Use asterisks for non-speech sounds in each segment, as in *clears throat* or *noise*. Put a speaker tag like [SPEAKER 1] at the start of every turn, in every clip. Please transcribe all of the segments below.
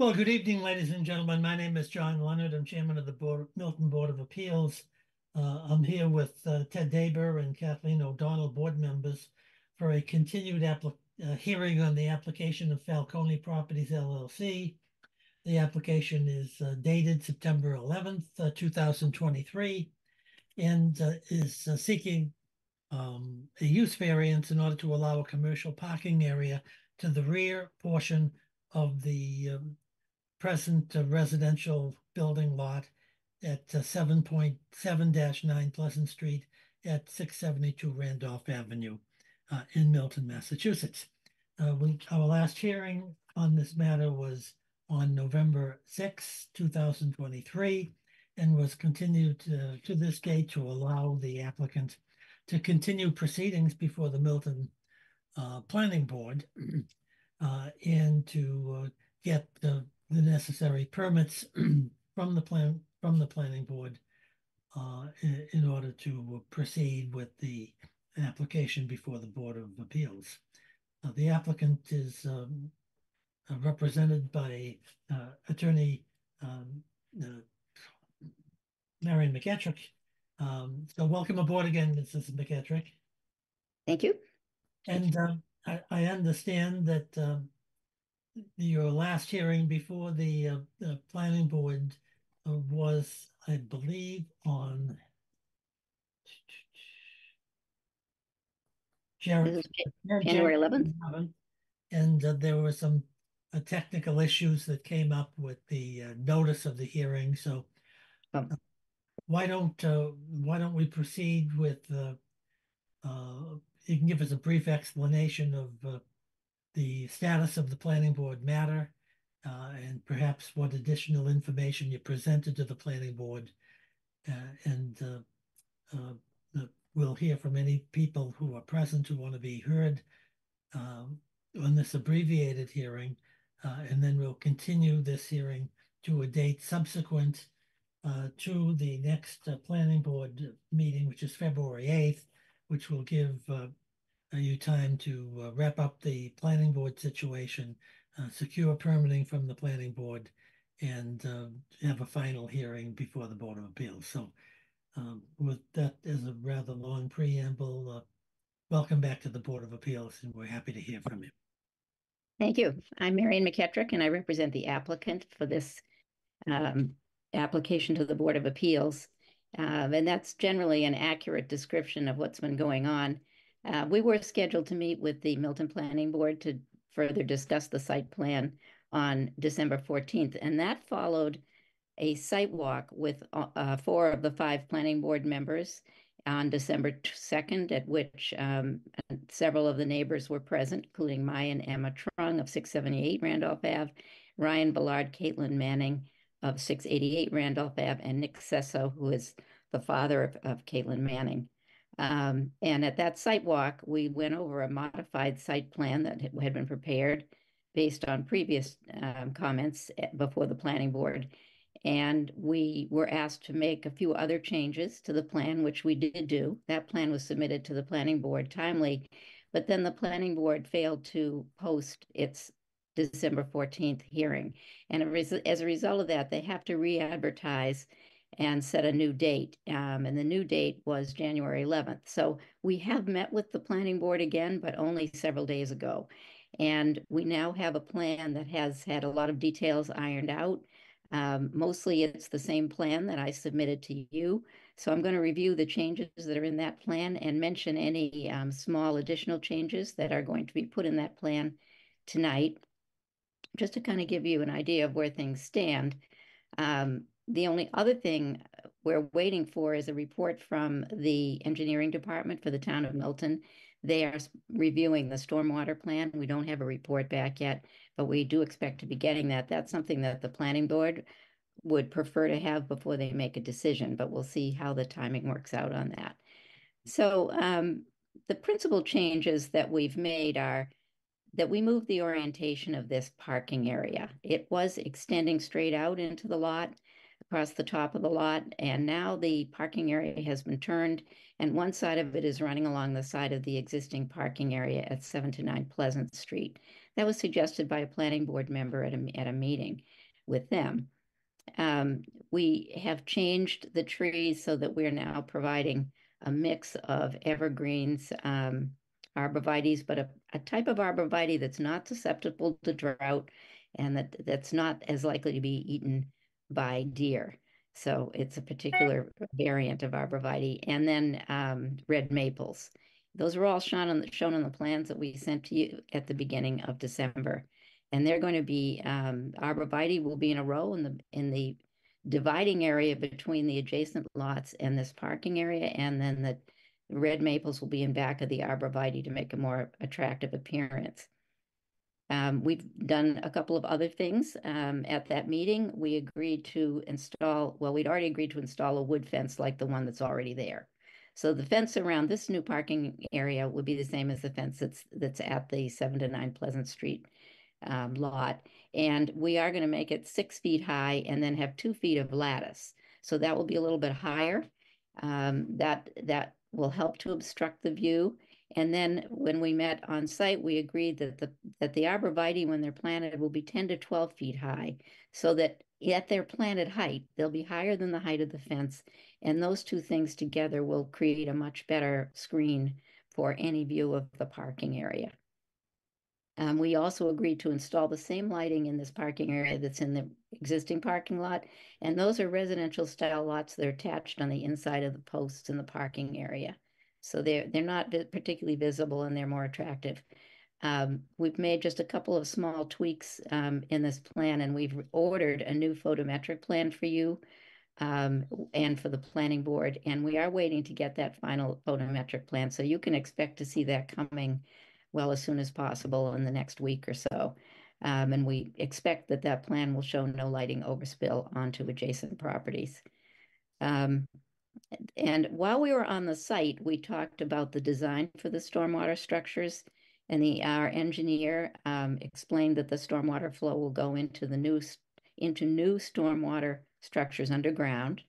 [SPEAKER 1] Well, good evening, ladies and gentlemen. My name is John Leonard. I'm chairman of the board, Milton Board of Appeals. Uh, I'm here with uh, Ted Daber and Kathleen O'Donnell, board members, for a continued uh, hearing on the application of Falcone Properties LLC. The application is uh, dated September 11th, uh, 2023, and uh, is seeking um, a use variance in order to allow a commercial parking area to the rear portion of the um, present uh, residential building lot at uh, 7.7-9 Pleasant Street at 672 Randolph Avenue uh, in Milton, Massachusetts. Uh, we, our last hearing on this matter was on November 6, 2023, and was continued to, to this date to allow the applicant to continue proceedings before the Milton uh, Planning Board *clears throat* uh, and to uh, get the the necessary permits *clears throat* from the plan, from the planning board uh, in, in order to proceed with the application before the Board of Appeals. Uh, the applicant is um, uh, represented by uh, Attorney um, uh, Marion McEttrick. Um, so welcome aboard again, Mrs. McEttrick.
[SPEAKER 2] Thank you.
[SPEAKER 1] And um, I, I, understand that um, your last hearing before the, uh, the planning board uh, was, I believe, on
[SPEAKER 2] January 11th.
[SPEAKER 1] And uh, there were some uh, technical issues that came up with the uh, notice of the hearing. So oh. why don't uh, why don't we proceed with uh, uh, you can give us a brief explanation of the status of the planning board matter, uh, and perhaps what additional information you presented to the planning board. Uh, and uh, uh, we'll hear from any people who are present who want to be heard um, on this abbreviated hearing. and then we'll continue this hearing to a date subsequent uh, to the next uh, planning board meeting, which is February 8th, which will give uh, you time to uh, wrap up the planning board situation, uh, secure permitting from the planning board, and uh, have a final hearing before the Board of Appeals. So um, with that as a rather long preamble, uh, welcome back to the Board of Appeals, and we're happy to hear from you.
[SPEAKER 2] Thank you. I'm Marion McEttrick, and I represent the applicant for this um, application to the Board of Appeals. Um, and that's generally an accurate description of what's been going on. Uh, we were scheduled to meet with the Milton Planning Board to further discuss the site plan on December 14th, and that followed a site walk with uh, four of the five planning board members on December 2nd, at which um, several of the neighbors were present, including Maya and Emma Trung of 678 Randolph Ave, Ryan Ballard, Caitlin Manning of 688 Randolph Ave, and Nick Sesso, who is the father of, of Caitlin Manning. Um, and at that site walk, we went over a modified site plan that had been prepared based on previous um, comments eh, before the planning board. And we were asked to make a few other changes to the plan, which we did do. That plan was submitted to the planning board timely, but then the planning board failed to post its December 14th hearing. And as a result of that, they have to re-advertise and set a new date. Um, and the new date was January 11th. So we have met with the planning board again, but only several days ago. And we now have a plan that has had a lot of details ironed out. Um, mostly it's the same plan that I submitted to you. So I'm going to review the changes that are in that plan and mention any um, small additional changes that are going to be put in that plan tonight, just to kind of give you an idea of where things stand. Um, the only other thing we're waiting for is a report from the engineering department for the town of Milton. They are reviewing the stormwater plan. We don't have a report back yet, but we do expect to be getting that. That's something that the planning board would prefer to have before they make a decision, but we'll see how the timing works out on that. So um, the principal changes that we've made are that we moved the orientation of this parking area. It was extending straight out into the lot across the top of the lot. And now the parking area has been turned and one side of it is running along the side of the existing parking area at 7 to 9 Pleasant Street. That was suggested by a planning board member at a, at a meeting. with them. Um, we have changed the trees so that we're now providing a mix of evergreens, um, arborvitaes, but a, a type of arborvitae that's not susceptible to drought and that that's not as likely to be eaten by deer. So it's a particular variant of arborvitae. And then um, red maples. Those are all shown on the, shown on the plans that we sent to you at the beginning of December. And they're going to be um, arborvitae will be in a row in the in the dividing area between the adjacent lots and this parking area, and then the red maples will be in back of the arborvitae to make a more attractive appearance. Um, we've done a couple of other things. Um, at that meeting, we agreed to install, well, we'd already agreed to install a wood fence like the one that's already there. So the fence around this new parking area would be the same as the fence that's that's at the seven to nine Pleasant Street um, lot. And we are going to make it six feet high and then have two feet of lattice. So that will be a little bit higher. Um, that that will help to obstruct the view. And then when we met on site, we agreed that the that the arborvitae, when they're planted, will be 10 to 12 feet high, so that at their planted height, they'll be higher than the height of the fence. And those two things together will create a much better screen for any view of the parking area. Um, we also agreed to install the same lighting in this parking area that's in the existing parking lot. And those are residential style lots that are attached on the inside of the posts in the parking area. So they're, they're not particularly visible and they're more attractive. Um, we've made just a couple of small tweaks um, in this plan and we've ordered a new photometric plan for you um, and for the planning board. And we are waiting to get that final photometric plan. So you can expect to see that coming well as soon as possible in the next week or so. Um, and we expect that that plan will show no lighting overspill onto adjacent properties. And while we were on the site, we talked about the design for the stormwater structures. And the our engineer um, explained that the stormwater flow will go into the new into new stormwater structures underground,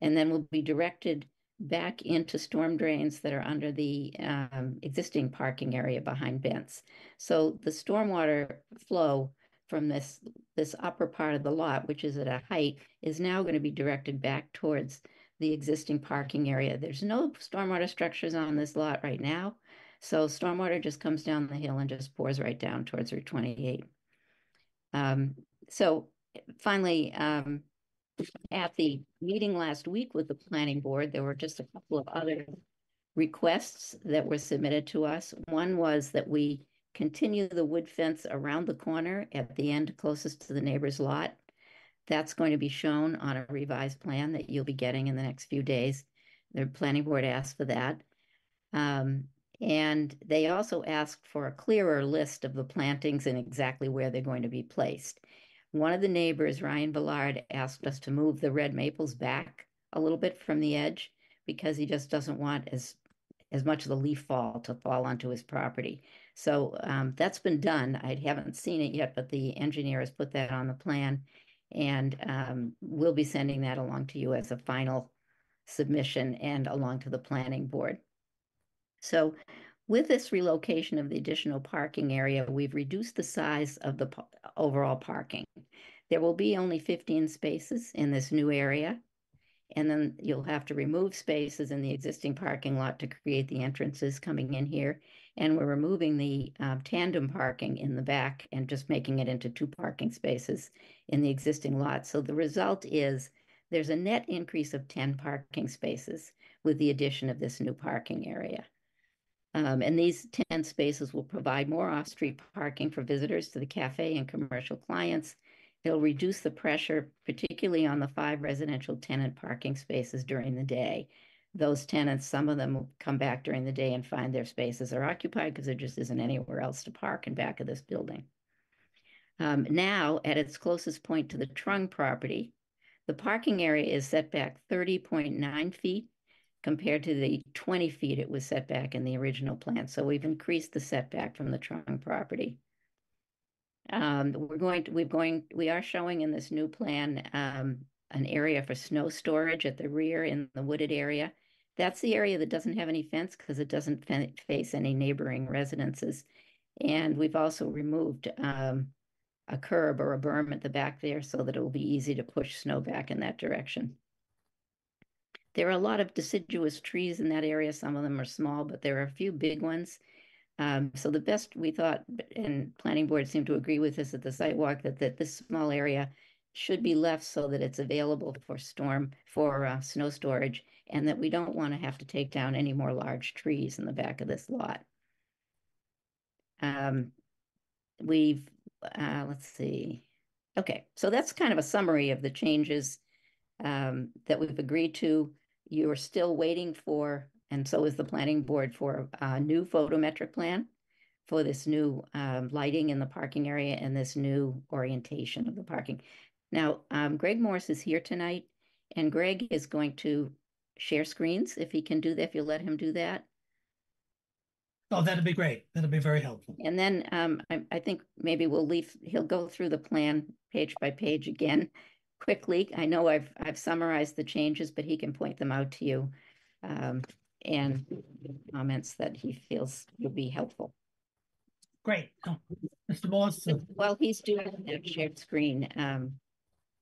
[SPEAKER 2] and then will be directed back into storm drains that are under the um, existing parking area behind Bent's. So the stormwater flow from this this upper part of the lot, which is at a height, is now going to be directed back towards the existing parking area. There's no stormwater structures on this lot right now. So stormwater just comes down the hill and just pours right down towards Route 28. Um, so finally, um, at the meeting last week with the planning board, there were just a couple of other requests that were submitted to us. One was that we continue the wood fence around the corner at the end closest to the neighbor's lot. That's going to be shown on a revised plan that you'll be getting in the next few days. The planning board asked for that. Um, and they also asked for a clearer list of the plantings and exactly where they're going to be placed. One of the neighbors, Ryan Ballard, asked us to move the red maples back a little bit from the edge because he just doesn't want as as much of the leaf fall to fall onto his property. So um, that's been done. I haven't seen it yet, but the engineer has put that on the plan, and um, we'll be sending that along to you as a final submission and along to the planning board. So with this relocation of the additional parking area, we've reduced the size of the overall parking. There will be only 15 spaces in this new area, and then you'll have to remove spaces in the existing parking lot to create the entrances coming in here. And we're removing the um, tandem parking in the back and just making it into two parking spaces in the existing lot. So the result is there's a net increase of 10 parking spaces with the addition of this new parking area. Um, and these 10 spaces will provide more off-street parking for visitors to the cafe and commercial clients. It'll reduce the pressure, particularly on the five residential tenant parking spaces during the day. Those tenants, some of them come back during the day and find their spaces are occupied because there just isn't anywhere else to park in back of this building. Um, now, at its closest point to the Trung property, the parking area is set back 30.9 feet compared to the 20 feet it was set back in the original plan. So we've increased the setback from the Trung property. Um, we're going to, we're going, we are showing in this new plan um, an area for snow storage at the rear in the wooded area. That's the area that doesn't have any fence because it doesn't face any neighboring residences. And we've also removed um, a curb or a berm at the back there so that it will be easy to push snow back in that direction. There are a lot of deciduous trees in that area. Some of them are small, but there are a few big ones. Um, so the best we thought, and planning board seemed to agree with us at the site walk, that, that this small area should be left so that it's available for storm, for uh, snow storage, and that we don't want to have to take down any more large trees in the back of this lot. Um, we've, uh, let's see. Okay, so that's kind of a summary of the changes um, that we've agreed to. You're still waiting for, and so is the planning board for a new photometric plan for this new um, lighting in the parking area and this new orientation of the parking. Now, um, Greg Morse is here tonight, and Greg is going to share screens if he can do that, if you'll let him do that.
[SPEAKER 1] Oh, that'd be great. That'd be very helpful.
[SPEAKER 2] And then um, I, I think maybe we'll leave, he'll go through the plan page by page again quickly. I know I've, I've summarized the changes, but he can point them out to you. And comments that he feels will be helpful.
[SPEAKER 1] Great. Oh, Mr. Uh,
[SPEAKER 2] While he's doing that shared screen, um,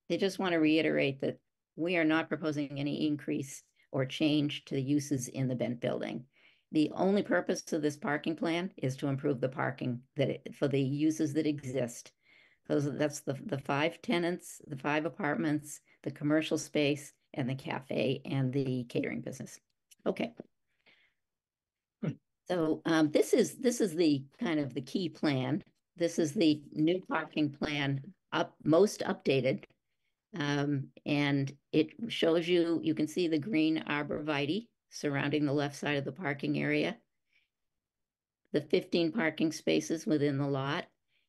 [SPEAKER 2] they just want to reiterate that we are not proposing any increase or change to the uses in the Bent building. The only purpose of this parking plan is to improve the parking that, it- for the uses that exist. Those, that's the, the five tenants, the five apartments, the commercial space, and the cafe and the catering business. Okay. So, um, this is, this is the kind of the key plan. This is the new parking plan up, most updated. Um, and it shows you, you can see the green arborvitae surrounding the left side of the parking area. The fifteen parking spaces within the lot.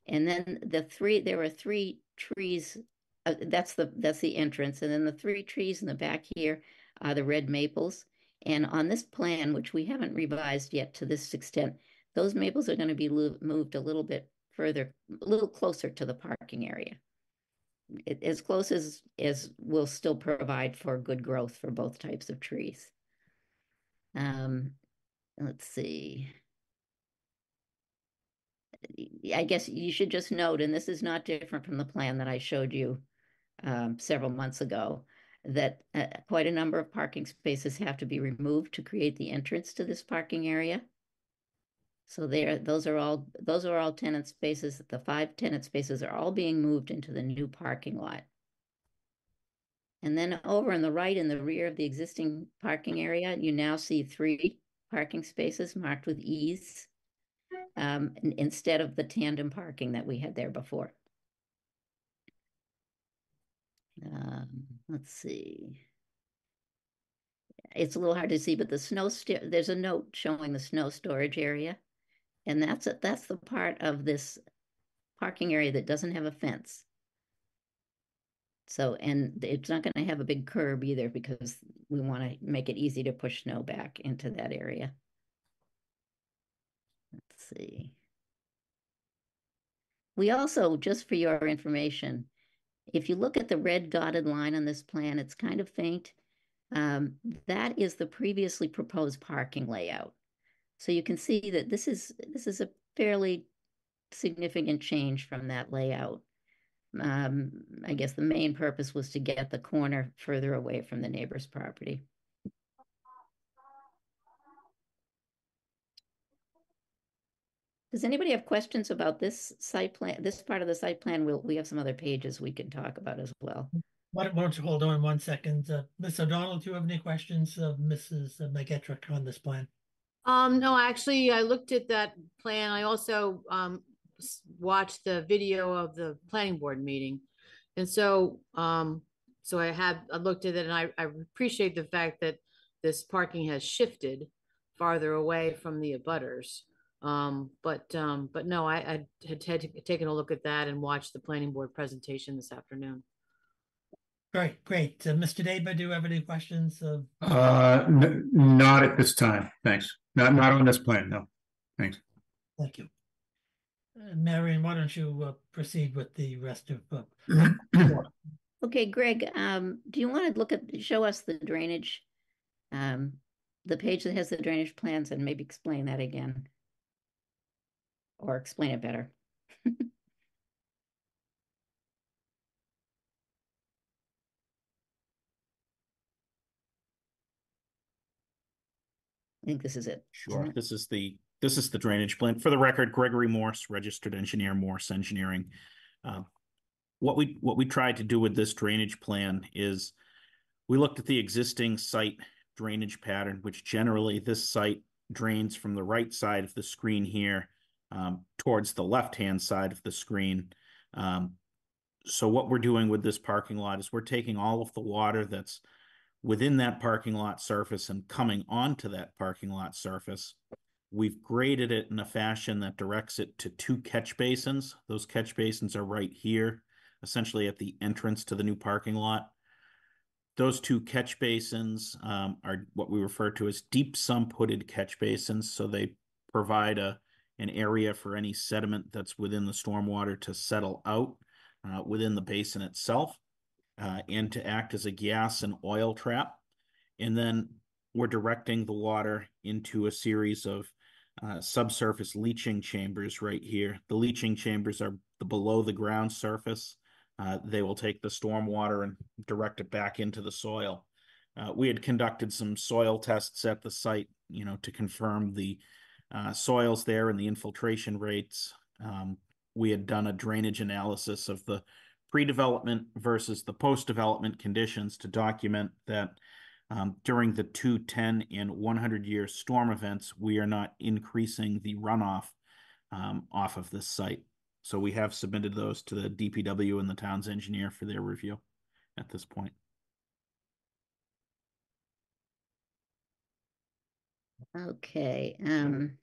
[SPEAKER 2] And then the three, there are three trees, uh, that's the, that's the entrance. And then the three trees in the back here are the red maples. And on this plan, which we haven't revised yet to this extent, those maples are gonna be moved a little bit further, a little closer to the parking area as close as as will still provide for good growth for both types of trees. Um, let's see. I guess you should just note, and this is not different from the plan that I showed you um, several months ago, that uh, quite a number of parking spaces have to be removed to create the entrance to this parking area. So there, those are all, those are all tenant spaces. The five tenant spaces are all being moved into the new parking lot. And then over on the right in the rear of the existing parking area, you now see three parking spaces marked with ease. Um, instead of the tandem parking that we had there before. Um, let's see. It's a little hard to see, but the snow, there's a note showing the snow storage area. And that's, it. that's the part of this parking area that doesn't have a fence. So, and it's not gonna have a big curb either because we wanna make it easy to push snow back into that area. Let's see. We also, just for your information, if you look at the red dotted line on this plan, it's kind of faint. Um, that is the previously proposed parking layout. So you can see that this is, this is a fairly significant change from that layout. Um, I guess the main purpose was to get the corner further away from the neighbor's property. Does anybody have questions about this site plan, this part of the site plan? We'll, we have some other pages we can talk about as well.
[SPEAKER 1] why don't, you hold on one second? Uh, Ms. O'Donnell, do you have any questions of Mrs. McEttrick on this plan?
[SPEAKER 3] Um, no, actually, I looked at that plan. I also, um, watched the video of the planning board meeting. And so, um, so I had, I looked at it and I, I appreciate the fact that this parking has shifted farther away from the abutters. Um, but, um, but no, I, I had, had taken a look at that and watched the planning board presentation this afternoon.
[SPEAKER 1] Great, great. Uh, Mr. Daber, do you have any questions of,
[SPEAKER 4] Uh, n- not at this time, thanks. Not, not on this plan, no. Thanks.
[SPEAKER 1] thank you. Uh, Marion, why don't you uh, proceed with the rest of, uh, *clears throat*
[SPEAKER 2] Okay, Greg, um, do you want to look at, show us the drainage? Um, the page that has the drainage plans and maybe explain that again? or explain it better. *laughs* I think this is it.
[SPEAKER 5] Sure. This is the this is the drainage plan. For the record, Gregory Morse, registered engineer, Morse Engineering. Uh, what we what we tried to do with this drainage plan is we looked at the existing site drainage pattern, which generally this site drains from the right side of the screen here um, towards the left-hand side of the screen. Um, so what we're doing with this parking lot is we're taking all of the water that's within that parking lot surface and coming onto that parking lot surface. We've graded it in a fashion that directs it to two catch basins. Those catch basins are right here, essentially at the entrance to the new parking lot. Those two catch basins um, are what we refer to as deep sump hooded catch basins. So they provide a an area for any sediment that's within the stormwater to settle out uh, within the basin itself uh, and to act as a gas and oil trap. And then we're directing the water into a series of uh, subsurface leaching chambers right here. The leaching chambers are the below the ground surface. Uh, they will take the storm water and direct it back into the soil. Uh, we had conducted some soil tests at the site, you know, to confirm the uh, soils there and the infiltration rates. Um, we had done a drainage analysis of the pre-development versus the post-development conditions to document that um, during the 210 and 100-year storm events, we are not increasing the runoff um, off of this site. So we have submitted those to the DPW and the town's engineer for their review at this point.
[SPEAKER 2] Okay, um.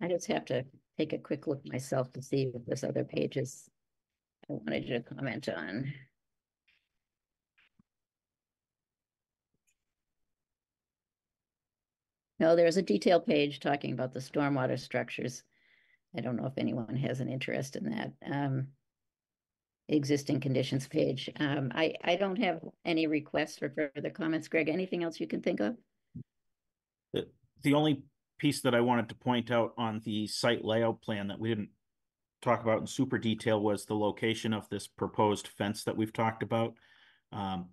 [SPEAKER 2] I just have to take a quick look myself to see if there's other pages I wanted you to comment on. No, there's a detail page talking about the stormwater structures. I don't know if anyone has an interest in that. Um. Existing conditions page. Um, I, I don't have any requests for further comments. Greg, anything else you can think of?
[SPEAKER 5] The, only piece that I wanted to point out on the site layout plan that we didn't talk about in super detail was the location of this proposed fence that we've talked about. Um,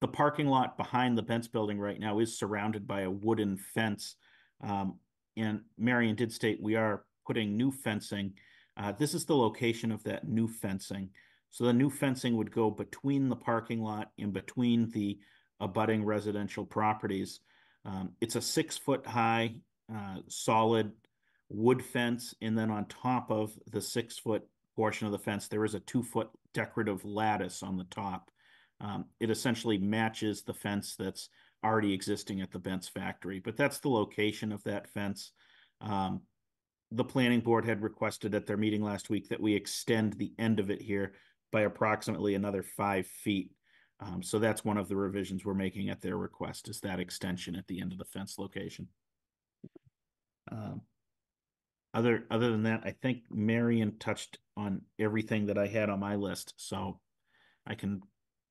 [SPEAKER 5] the parking lot behind the Bent's building right now is surrounded by a wooden fence. Um, and Marion did state we are putting new fencing. Uh, this is the location of that new fencing. So the new fencing would go between the parking lot and between the abutting residential properties. Um, it's a six foot high, uh, solid wood fence. And then on top of the six foot portion of the fence, there is a two foot decorative lattice on the top. Um, it essentially matches the fence that's already existing at the Bent's factory, but that's the location of that fence. Um, the planning board had requested at their meeting last week that we extend the end of it here by approximately another five feet. Um, so that's one of the revisions we're making at their request is that extension at the end of the fence location. Um, other, other than that, I think Marion touched on everything that I had on my list, so I can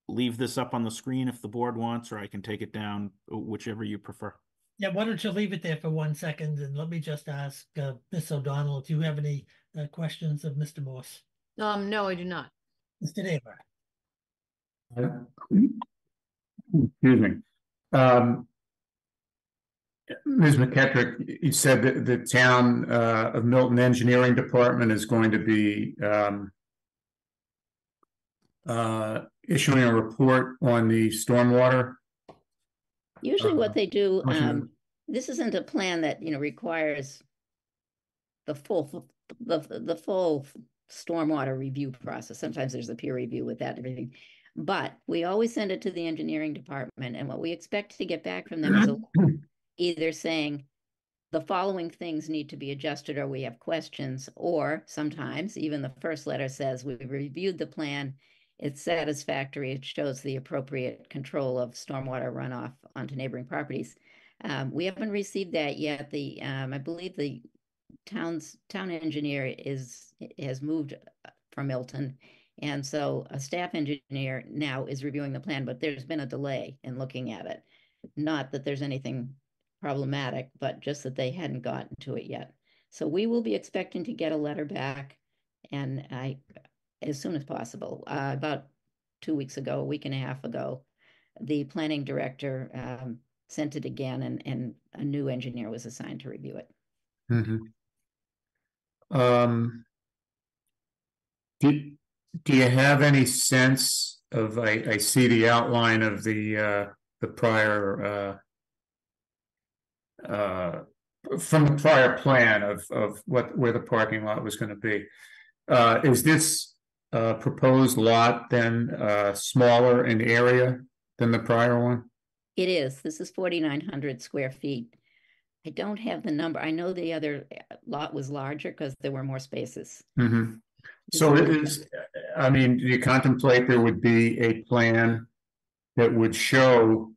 [SPEAKER 5] leave this up on the screen if the board wants, or I can take it down, whichever you prefer.
[SPEAKER 1] Yeah, why don't you leave it there for one second and let me just ask uh, Ms. O'Donnell do you have any uh, questions of Mr. Morse.
[SPEAKER 3] Um, no, I do not.
[SPEAKER 1] Mr. Daber.
[SPEAKER 4] Excuse me. Um, Ms. McEttrick, you said that the town uh, of Milton Engineering Department is going to be um, uh, issuing a report on the stormwater.
[SPEAKER 2] Usually
[SPEAKER 4] Uh,
[SPEAKER 2] what they do, um, this isn't a plan that, you know, requires the full, the, the full stormwater review process. Sometimes there's a peer review with that and everything. But we always send it to the engineering department and what we expect to get back from them is *clears throat* either saying the following things need to be adjusted or we have questions, or sometimes even the first letter says we reviewed the plan. It's satisfactory. It shows the appropriate control of stormwater runoff onto neighboring properties. Um, we haven't received that yet. The, um, I believe the town's, town engineer is, has moved from Milton. And so a staff engineer now is reviewing the plan, but there's been a delay in looking at it. Not that there's anything problematic, but just that they hadn't gotten to it yet. So we will be expecting to get a letter back and I, as soon as possible, uh, about two weeks ago, a week and a half ago, the planning director, um, sent it again and, and a new engineer was assigned to review it.
[SPEAKER 4] Mhm. Um. Do, do you have any sense of, I, I see the outline of the, uh, the prior, uh. Uh, from the prior plan of, of what, where the parking lot was gonna be. Uh, is this, uh, proposed lot then, uh, smaller in area than the prior one?
[SPEAKER 2] It is, this is forty-nine hundred square feet. I don't have the number. I know the other lot was larger because there were more spaces.
[SPEAKER 4] Mm-hmm. So it is, I mean, do you contemplate there would be a plan that would show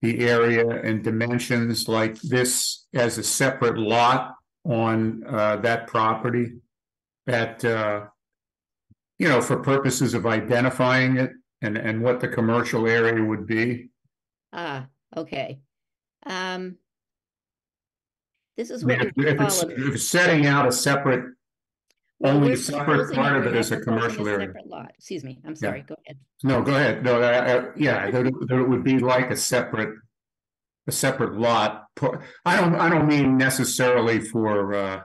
[SPEAKER 4] the area and dimensions like this as a separate lot on uh that property? That uh, you know, for purposes of identifying it and and what the commercial area would be?
[SPEAKER 2] Ah, okay. Um. This is what
[SPEAKER 4] if
[SPEAKER 2] we
[SPEAKER 4] if
[SPEAKER 2] call
[SPEAKER 4] it's,
[SPEAKER 2] a.
[SPEAKER 4] if it's setting out a separate, only
[SPEAKER 2] we're
[SPEAKER 4] separate part of it as a commercial area.
[SPEAKER 2] separate Lot, excuse me, I'm sorry, go ahead.
[SPEAKER 4] no, go ahead, no, I, I, yeah, that it, that it would be like a separate. A separate lot, I don't, I don't mean necessarily for, uh.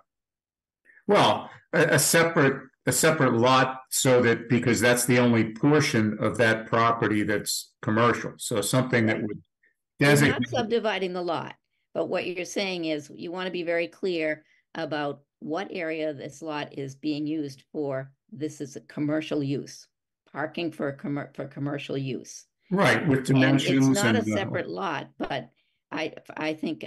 [SPEAKER 4] Well, a, a separate, a separate lot so that, because that's the only portion of that property that's commercial, so something that would.
[SPEAKER 2] We're not subdividing the lot, but what you're saying is you want to be very clear about what area this lot is being used for. This is a commercial use, parking for commer- for commercial use.
[SPEAKER 4] right, with
[SPEAKER 2] And
[SPEAKER 4] dimensions
[SPEAKER 2] it's not
[SPEAKER 4] and.
[SPEAKER 2] a
[SPEAKER 4] uh,
[SPEAKER 2] separate lot, but I, I think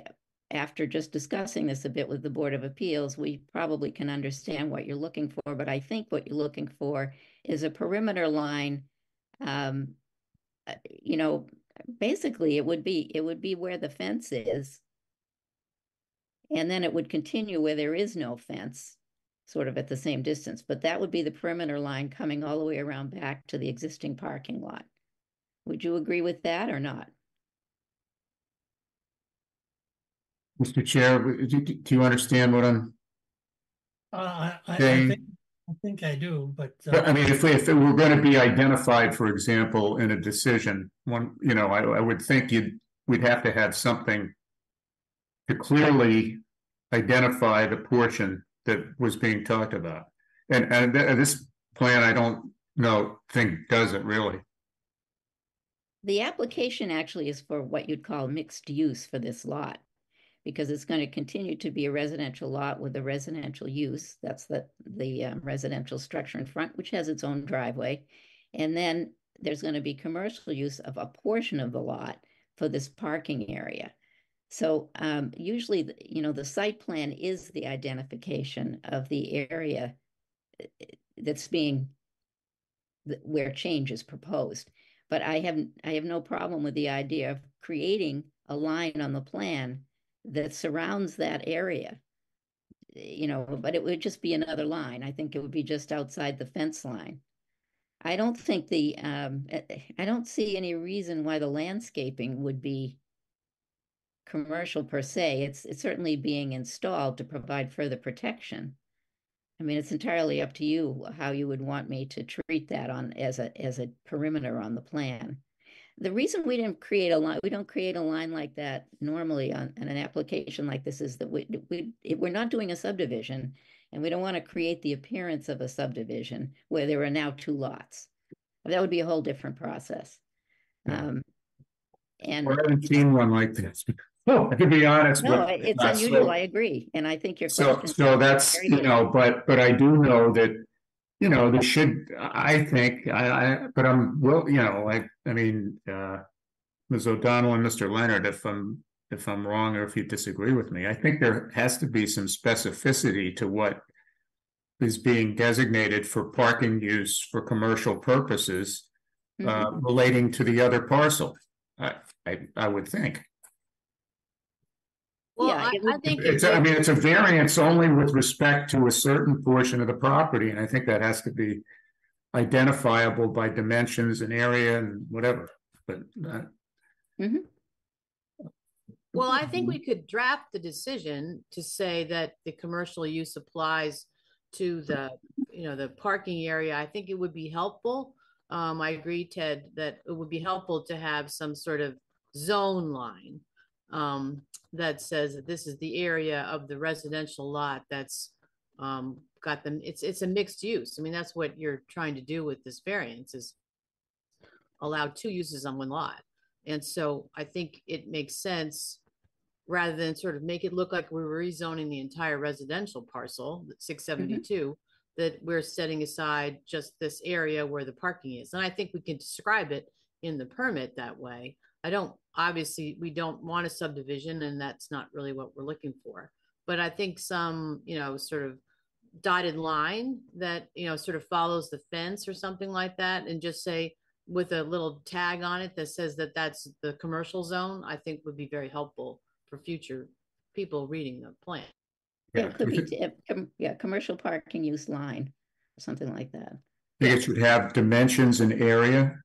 [SPEAKER 2] after just discussing this a bit with the Board of Appeals, we probably can understand what you're looking for, but I think what you're looking for is a perimeter line. Um, uh, you know, basically it would be, it would be where the fence is. And then it would continue where there is no fence, sort of at the same distance, but that would be the perimeter line coming all the way around back to the existing parking lot. Would you agree with that or not?
[SPEAKER 4] Mr. Chair, do, do do you understand what I'm?
[SPEAKER 1] Uh, I, I, I think, I think I do, but. uh,
[SPEAKER 4] But I mean, if, we- if it were gonna be identified, for example, in a decision, one, you know, I, I would think you'd, we'd have to have something. To clearly identify the portion that was being talked about. And, and th- this plan, I don't know, think does it really.
[SPEAKER 2] The application actually is for what you'd call mixed use for this lot. Because it's going to continue to be a residential lot with a residential use. That's the, the um, residential structure in front, which has its own driveway. And then there's going to be commercial use of a portion of the lot for this parking area. So um, usually, you know, the site plan is the identification of the area uh, that's being where change is proposed. But I have, I have no problem with the idea of creating a line on the plan that surrounds that area. You know, but it would just be another line. I think it would be just outside the fence line. I don't think the, um, eh, eh, I don't see any reason why the landscaping would be commercial per se. It's, it's certainly being installed to provide further protection. I mean, it's entirely up to you how you would want me to treat that on as a as a perimeter on the plan. The reason we didn't create a line, we don't create a line like that normally on, on an application like this is that we we we're not doing a subdivision and we don't want to create the appearance of a subdivision where there are now two lots. That would be a whole different process. Um, and
[SPEAKER 4] I haven't seen one like this. *laughs* To be honest.
[SPEAKER 2] no,
[SPEAKER 4] with-
[SPEAKER 2] it's
[SPEAKER 4] uh, so-
[SPEAKER 2] unusual. I agree, and I think your
[SPEAKER 4] So,
[SPEAKER 2] question.
[SPEAKER 4] so that's, you know, but, but I do know that, you know, there should, I think, I, I, but I'm, well, you know, I, I mean, uh. Ms. O'Donnell and Mr. Leonard, if I'm, if I'm wrong or if you disagree with me, I think there has to be some specificity to what. Is being designated for parking use for commercial purposes, uh, relating to the other parcel. I, I, I would think.
[SPEAKER 3] Well,
[SPEAKER 2] Yeah,
[SPEAKER 3] I, I think.
[SPEAKER 4] It's,
[SPEAKER 3] it-
[SPEAKER 4] I mean, it's a variance only with respect to a certain portion of the property, and I think that has to be. Identifiable by dimensions and area and whatever, but uh,
[SPEAKER 3] Well, I think we could draft the decision to say that the commercial use applies to the, you know, the parking area. I think it would be helpful. Um, I agree, Ted, that it would be helpful to have some sort of zone line. Um, that says that this is the area of the residential lot that's um, got them, it's, it's a mixed use. I mean, that's what you're trying to do with this variance is allow two uses on one lot. And so I think it makes sense rather than sort of make it look like we're rezoning the entire residential parcel, six seventy-two, that we're setting aside just this area where the parking is. And I think we can describe it in the permit that way. I don't, obviously, we don't want a subdivision and that's not really what we're looking for. But I think some, you know, sort of dotted line that, you know, sort of follows the fence or something like that and just say with a little tag on it that says that that's the commercial zone, I think would be very helpful for future people reading the plan.
[SPEAKER 2] Yeah,
[SPEAKER 4] Yeah,
[SPEAKER 2] it could be,
[SPEAKER 4] it-
[SPEAKER 2] t- yeah, commercial parking use line, something like that.
[SPEAKER 4] I think it should have dimensions and area.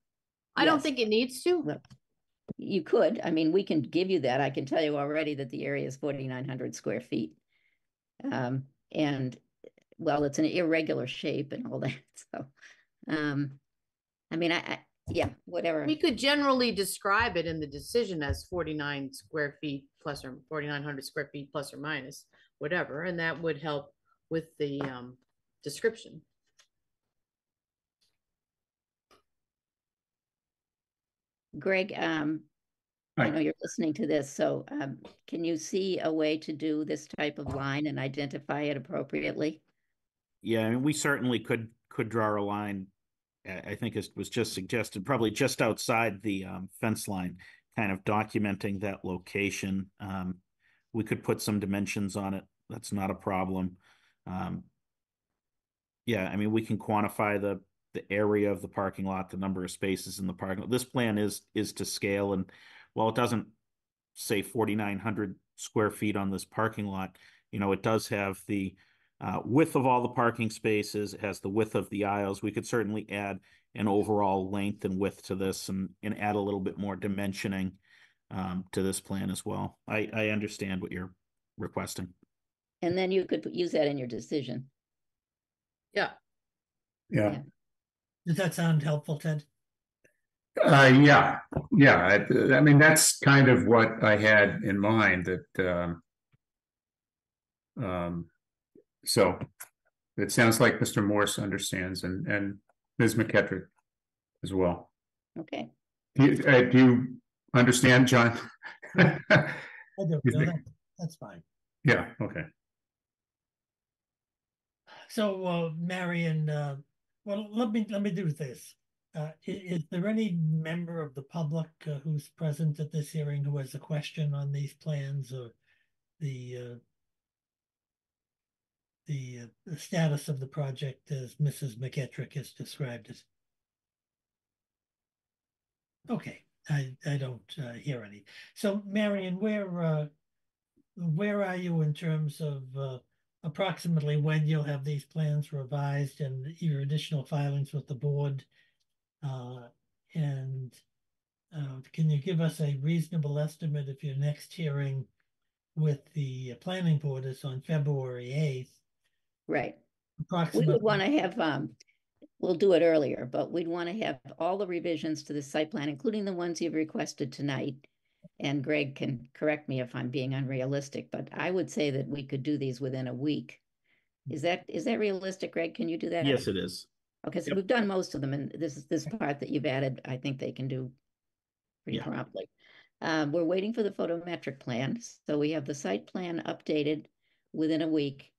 [SPEAKER 3] I don't
[SPEAKER 2] Yes.
[SPEAKER 3] think it needs to.
[SPEAKER 2] You could, I mean, we can give you that. I can tell you already that the area is forty-nine hundred square feet. Um, and, well, it's an irregular shape and all *laughs* that, so, um, I mean, I, I, yeah, whatever.
[SPEAKER 3] We could generally describe it in the decision as forty-nine square feet plus or forty-nine hundred square feet plus or minus, whatever, and that would help with the um description.
[SPEAKER 2] Greg, um, I know you're listening to this, so, um, can you see a way to do this type of line and identify it appropriately?
[SPEAKER 5] Yeah, I mean, we certainly could, could draw a line. I, think it was just suggested, probably just outside the, um, fence line, kind of documenting that location. Um, we could put some dimensions on it. That's not a problem. Um, yeah, I mean, we can quantify the, the area of the parking lot, the number of spaces in the parking. lot. This plan is, is to scale and while it doesn't say forty-nine hundred square feet on this parking lot, you know, it does have the uh, width of all the parking spaces, it has the width of the aisles. We could certainly add an overall length and width to this and, and add a little bit more dimensioning um, to this plan as well. I, I understand what you're requesting.
[SPEAKER 2] And then you could use that in your decision.
[SPEAKER 3] Yeah,
[SPEAKER 4] Yeah,
[SPEAKER 1] Does that sound helpful, Ted?
[SPEAKER 4] uh, yeah, yeah, I, I mean, that's kind of what I had in mind that, um. Um, so it sounds like Mr. Morse understands and, and Ms. McEttrick as well.
[SPEAKER 2] Okay,
[SPEAKER 4] Do you, uh, do you understand, John?
[SPEAKER 1] I do, no, that- that's fine.
[SPEAKER 4] Yeah, okay.
[SPEAKER 1] So, uh, Marion, uh, well, let me, let me do this. Uh, i- is there any member of the public uh, who's present at this hearing who has a question on these plans or the, uh, the, uh, the status of the project as Mrs. McEttrick has described it? Okay, I, I don't, uh, hear any. So Marion, where, uh, where are you in terms of, approximately when you'll have these plans revised and your additional filings with the board? Uh, and, uh, can you give us a reasonable estimate if your next hearing with the planning board is on February eighth?
[SPEAKER 2] right. We would want to have, um, we'll do it earlier, but we'd want to have all the revisions to the site plan, including the ones you've requested tonight. And Greg can correct me if I'm being unrealistic, but I would say that we could do these within a week. Is that, is that realistic, Greg? Can you do that?
[SPEAKER 5] Yes, it is.
[SPEAKER 2] Okay, so
[SPEAKER 5] Yep.
[SPEAKER 2] we've done most of them, and this is, this part that you've added, I think they can do pretty
[SPEAKER 5] Yeah.
[SPEAKER 2] promptly. Um, we're waiting for the photometric plan, so we have the site plan updated within a week.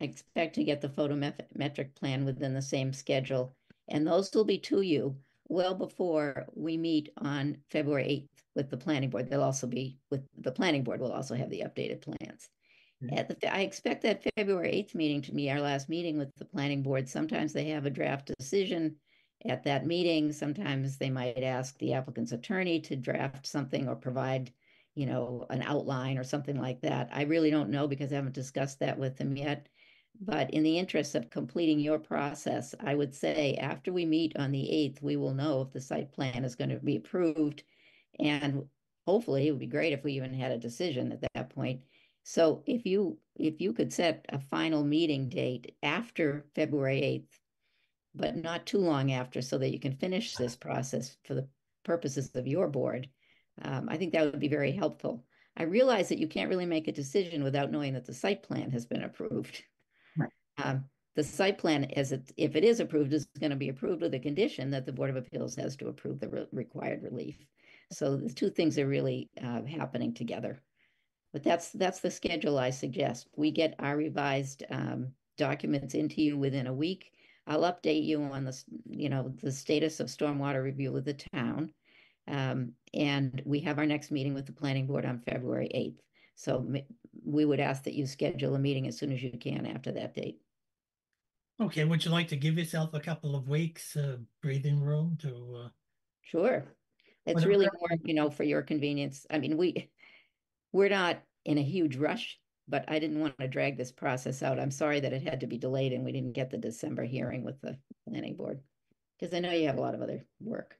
[SPEAKER 2] I expect to get the photometric plan within the same schedule, and those will be to you well before we meet on February eighth with the planning board. They'll also be, with, the planning board will also have the updated plans.
[SPEAKER 1] Mhm.
[SPEAKER 2] At the, I expect that February eighth meeting to be our last meeting with the planning board. Sometimes they have a draft decision at that meeting. Sometimes they might ask the applicant's attorney to draft something or provide, you know, an outline or something like that. I really don't know because I haven't discussed that with them yet. But in the interest of completing your process, I would say after we meet on the eighth, we will know if the site plan is going to be approved. And hopefully, it would be great if we even had a decision at that point. So if you, if you could set a final meeting date after February eighth, but not too long after, so that you can finish this process for the purposes of your board, um, I think that would be very helpful. I realize that you can't really make a decision without knowing that the site plan has been approved. Um, the site plan, as it, if it is approved, is going to be approved with a condition that the Board of Appeals has to approve the re- required relief. So the two things are really uh, happening together. But that's, that's the schedule I suggest. We get our revised um, documents into you within a week. I'll update you on the, you know, the status of stormwater review with the town. Um, and we have our next meeting with the planning board on February eighth. So we would ask that you schedule a meeting as soon as you can after that date.
[SPEAKER 1] Okay, would you like to give yourself a couple of weeks, uh, breathing room to, uh,
[SPEAKER 2] Sure. It's really more, you know, for your convenience. I mean, we, we're not in a huge rush, but I didn't want to drag this process out. I'm sorry that it had to be delayed and we didn't get the December hearing with the planning board. Because I know you have a lot of other work.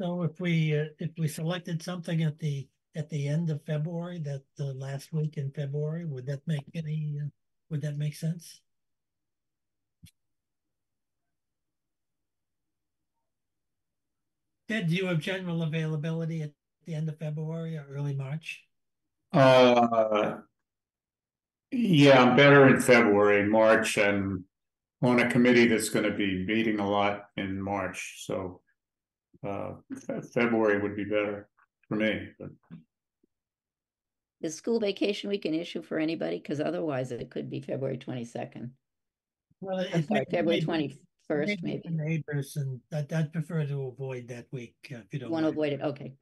[SPEAKER 1] so if we, uh, if we selected something at the, at the end of February, that the last week in February, would that make any, uh, would that make sense? Ted, do you have general availability at the end of February or early March?
[SPEAKER 4] Uh. Yeah, I'm better in February, March, and on a committee that's gonna be meeting a lot in March, so. Uh, February would be better for me, but
[SPEAKER 2] Is school vacation week an issue for anybody? Because otherwise it could be February twenty-second,
[SPEAKER 1] Well,
[SPEAKER 2] I'm
[SPEAKER 1] it-
[SPEAKER 2] sorry,
[SPEAKER 1] it
[SPEAKER 2] February
[SPEAKER 1] may-
[SPEAKER 2] twenty-first,
[SPEAKER 1] maybe the
[SPEAKER 2] maybe.
[SPEAKER 1] Neighbors and I'd, I'd prefer to avoid that week, uh, if you don't
[SPEAKER 2] Want to
[SPEAKER 1] mind.
[SPEAKER 2] avoid it, okay.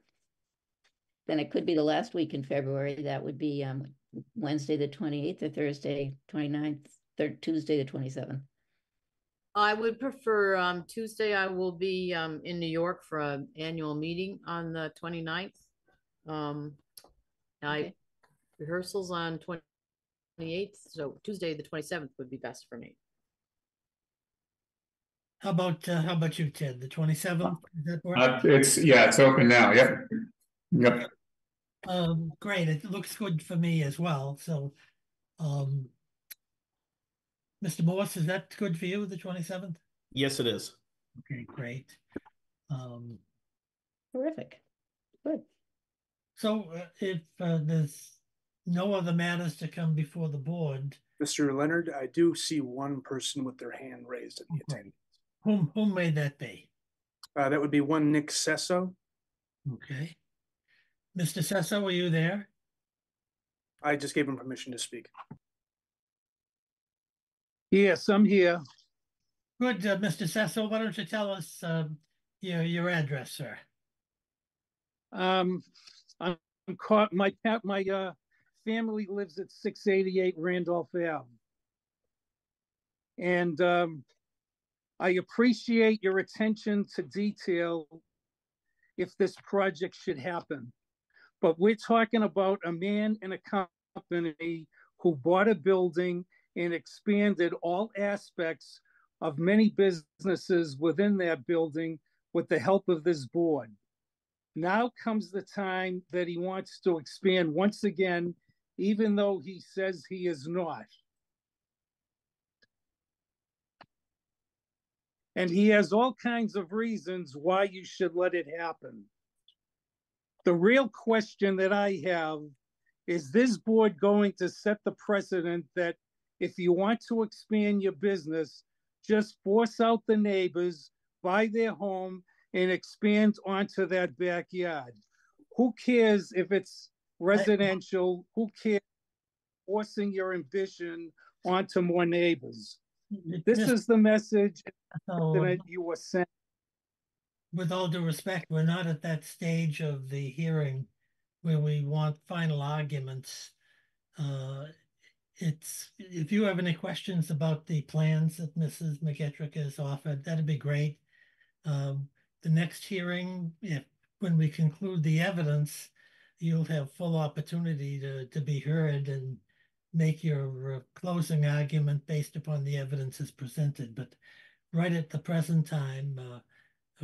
[SPEAKER 2] Then it could be the last week in February. That would be um Wednesday, the twenty-eighth, or Thursday, 29th, third Tuesday, the twenty-seventh.
[SPEAKER 3] I would prefer, um, Tuesday, I will be, um, in New York for an annual meeting on the 29th. Um, I,
[SPEAKER 2] Okay.
[SPEAKER 3] Rehearsals on twenty-eighth, so Tuesday, the twenty-seventh would be best for me.
[SPEAKER 1] How about, uh, how about you, Ted, the twenty-seventh? Does that
[SPEAKER 4] uh, it's, yeah, it's open now, yep. Yep,
[SPEAKER 1] Um, great, it looks good for me as well, so, um. Mr. Morse, is that good for you, the twenty-seventh?
[SPEAKER 5] Yes, it is.
[SPEAKER 1] Okay, great. Um,
[SPEAKER 2] Terrific. Good.
[SPEAKER 1] so uh, if, uh, there's no other matters to come before the board,
[SPEAKER 6] Mr. Leonard, I do see one person with their hand raised at the
[SPEAKER 1] Okay.
[SPEAKER 6] attendance.
[SPEAKER 1] whom, whom may that be?
[SPEAKER 6] Uh, that would be one Nick Sesso.
[SPEAKER 1] Okay. Mr. Sesso, are you there?
[SPEAKER 6] I just gave him permission to speak.
[SPEAKER 7] Yes, I'm here.
[SPEAKER 1] Good, uh, Mr. Sesso, why don't you tell us, um, your, your address, sir?
[SPEAKER 7] Um, I'm caught, my cat, my, uh, family lives at six eighty-eight Randolph Ave. And, um, I appreciate your attention to detail if this project should happen. But we're talking about a man and a company who bought a building and expanded all aspects of many businesses within that building with the help of this board. Now comes the time that he wants to expand once again, even though he says he is not. And he has all kinds of reasons why you should let it happen. The real question that I have is this board going to set the precedent that if you want to expand your business, just force out the neighbors, buy their home, and expand onto that backyard? Who cares if it's residential? Who cares forcing your ambition onto more neighbors? This
[SPEAKER 1] Mr.
[SPEAKER 7] is the message *laughs*
[SPEAKER 1] Sesso,
[SPEAKER 7] that you were sent.
[SPEAKER 1] with all due respect, we're not at that stage of the hearing where we want final arguments. Uh, it's, if you have any questions about the plans that Mrs. McEttrick has offered, that'd be great. Um, the next hearing, if, when we conclude the evidence, you'll have full opportunity to, to be heard and make your uh, closing argument based upon the evidence as presented, but right at the present time, uh,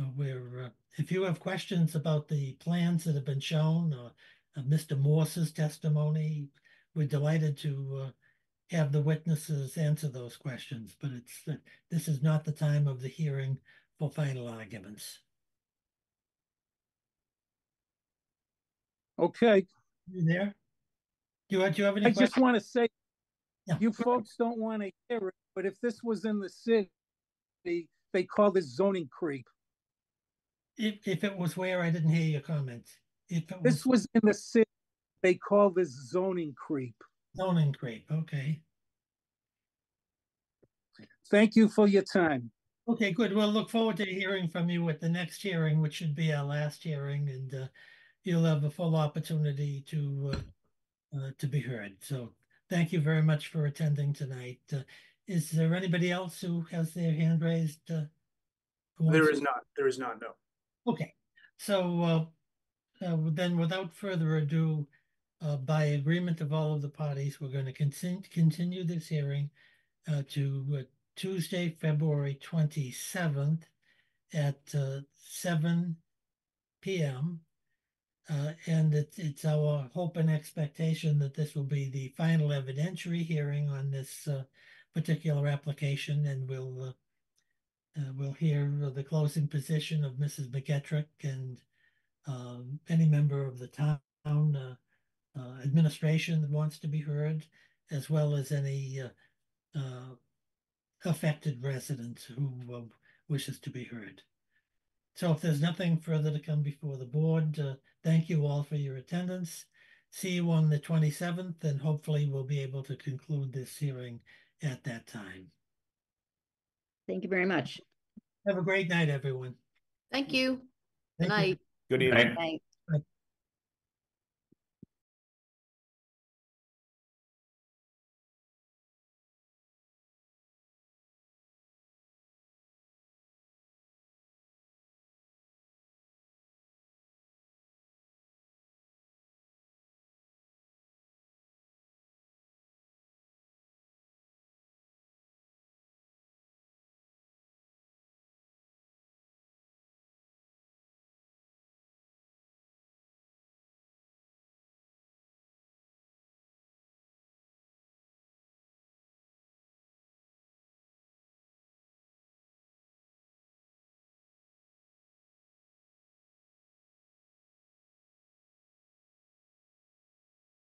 [SPEAKER 1] uh, where uh, if you have questions about the plans that have been shown or uh, Mr. Morse's testimony, we're delighted to uh, have the witnesses answer those questions, but it's, uh, this is not the time of the hearing for final arguments.
[SPEAKER 7] Okay,
[SPEAKER 1] You there? Do you, do you have any
[SPEAKER 7] I
[SPEAKER 1] questions?
[SPEAKER 7] just want to say,
[SPEAKER 1] Yeah,
[SPEAKER 7] you folks don't want to hear it, but if this was in the city, they call this zoning creep.
[SPEAKER 1] If, if it was where, I didn't hear your comment. If it
[SPEAKER 7] This
[SPEAKER 1] was
[SPEAKER 7] was in the city, they call this zoning creep.
[SPEAKER 1] zoning creep, okay.
[SPEAKER 7] Thank you for your time.
[SPEAKER 1] Okay, good. We'll look forward to hearing from you at the next hearing, which should be our last hearing, and uh, you'll have a full opportunity to uh, uh, to be heard. So thank you very much for attending tonight. Uh, is there anybody else who has their hand raised? Uh, who to-
[SPEAKER 6] not, there is not, no.
[SPEAKER 1] Okay, so uh, uh, then without further ado, uh, by agreement of all of the parties, we're going to continue continue this hearing uh, to uh, Tuesday, February twenty seventh at uh, seven p.m. Uh, and it's it's our hope and expectation that this will be the final evidentiary hearing on this uh, particular application, and we'll uh, uh, we'll hear the closing position of Mrs. McEttrick and um, any member of the town uh, uh, administration that wants to be heard, as well as any affected resident who wishes to be heard. So if there's nothing further to come before the board, uh, thank you all for your attendance. See you on the 27th, and hopefully we'll be able to conclude this hearing at that time.
[SPEAKER 2] Thank you very much.
[SPEAKER 1] Have a great night, everyone.
[SPEAKER 3] Thank you. Good
[SPEAKER 1] Thank you.
[SPEAKER 3] night.
[SPEAKER 5] Good evening.
[SPEAKER 4] Right.
[SPEAKER 2] Thanks.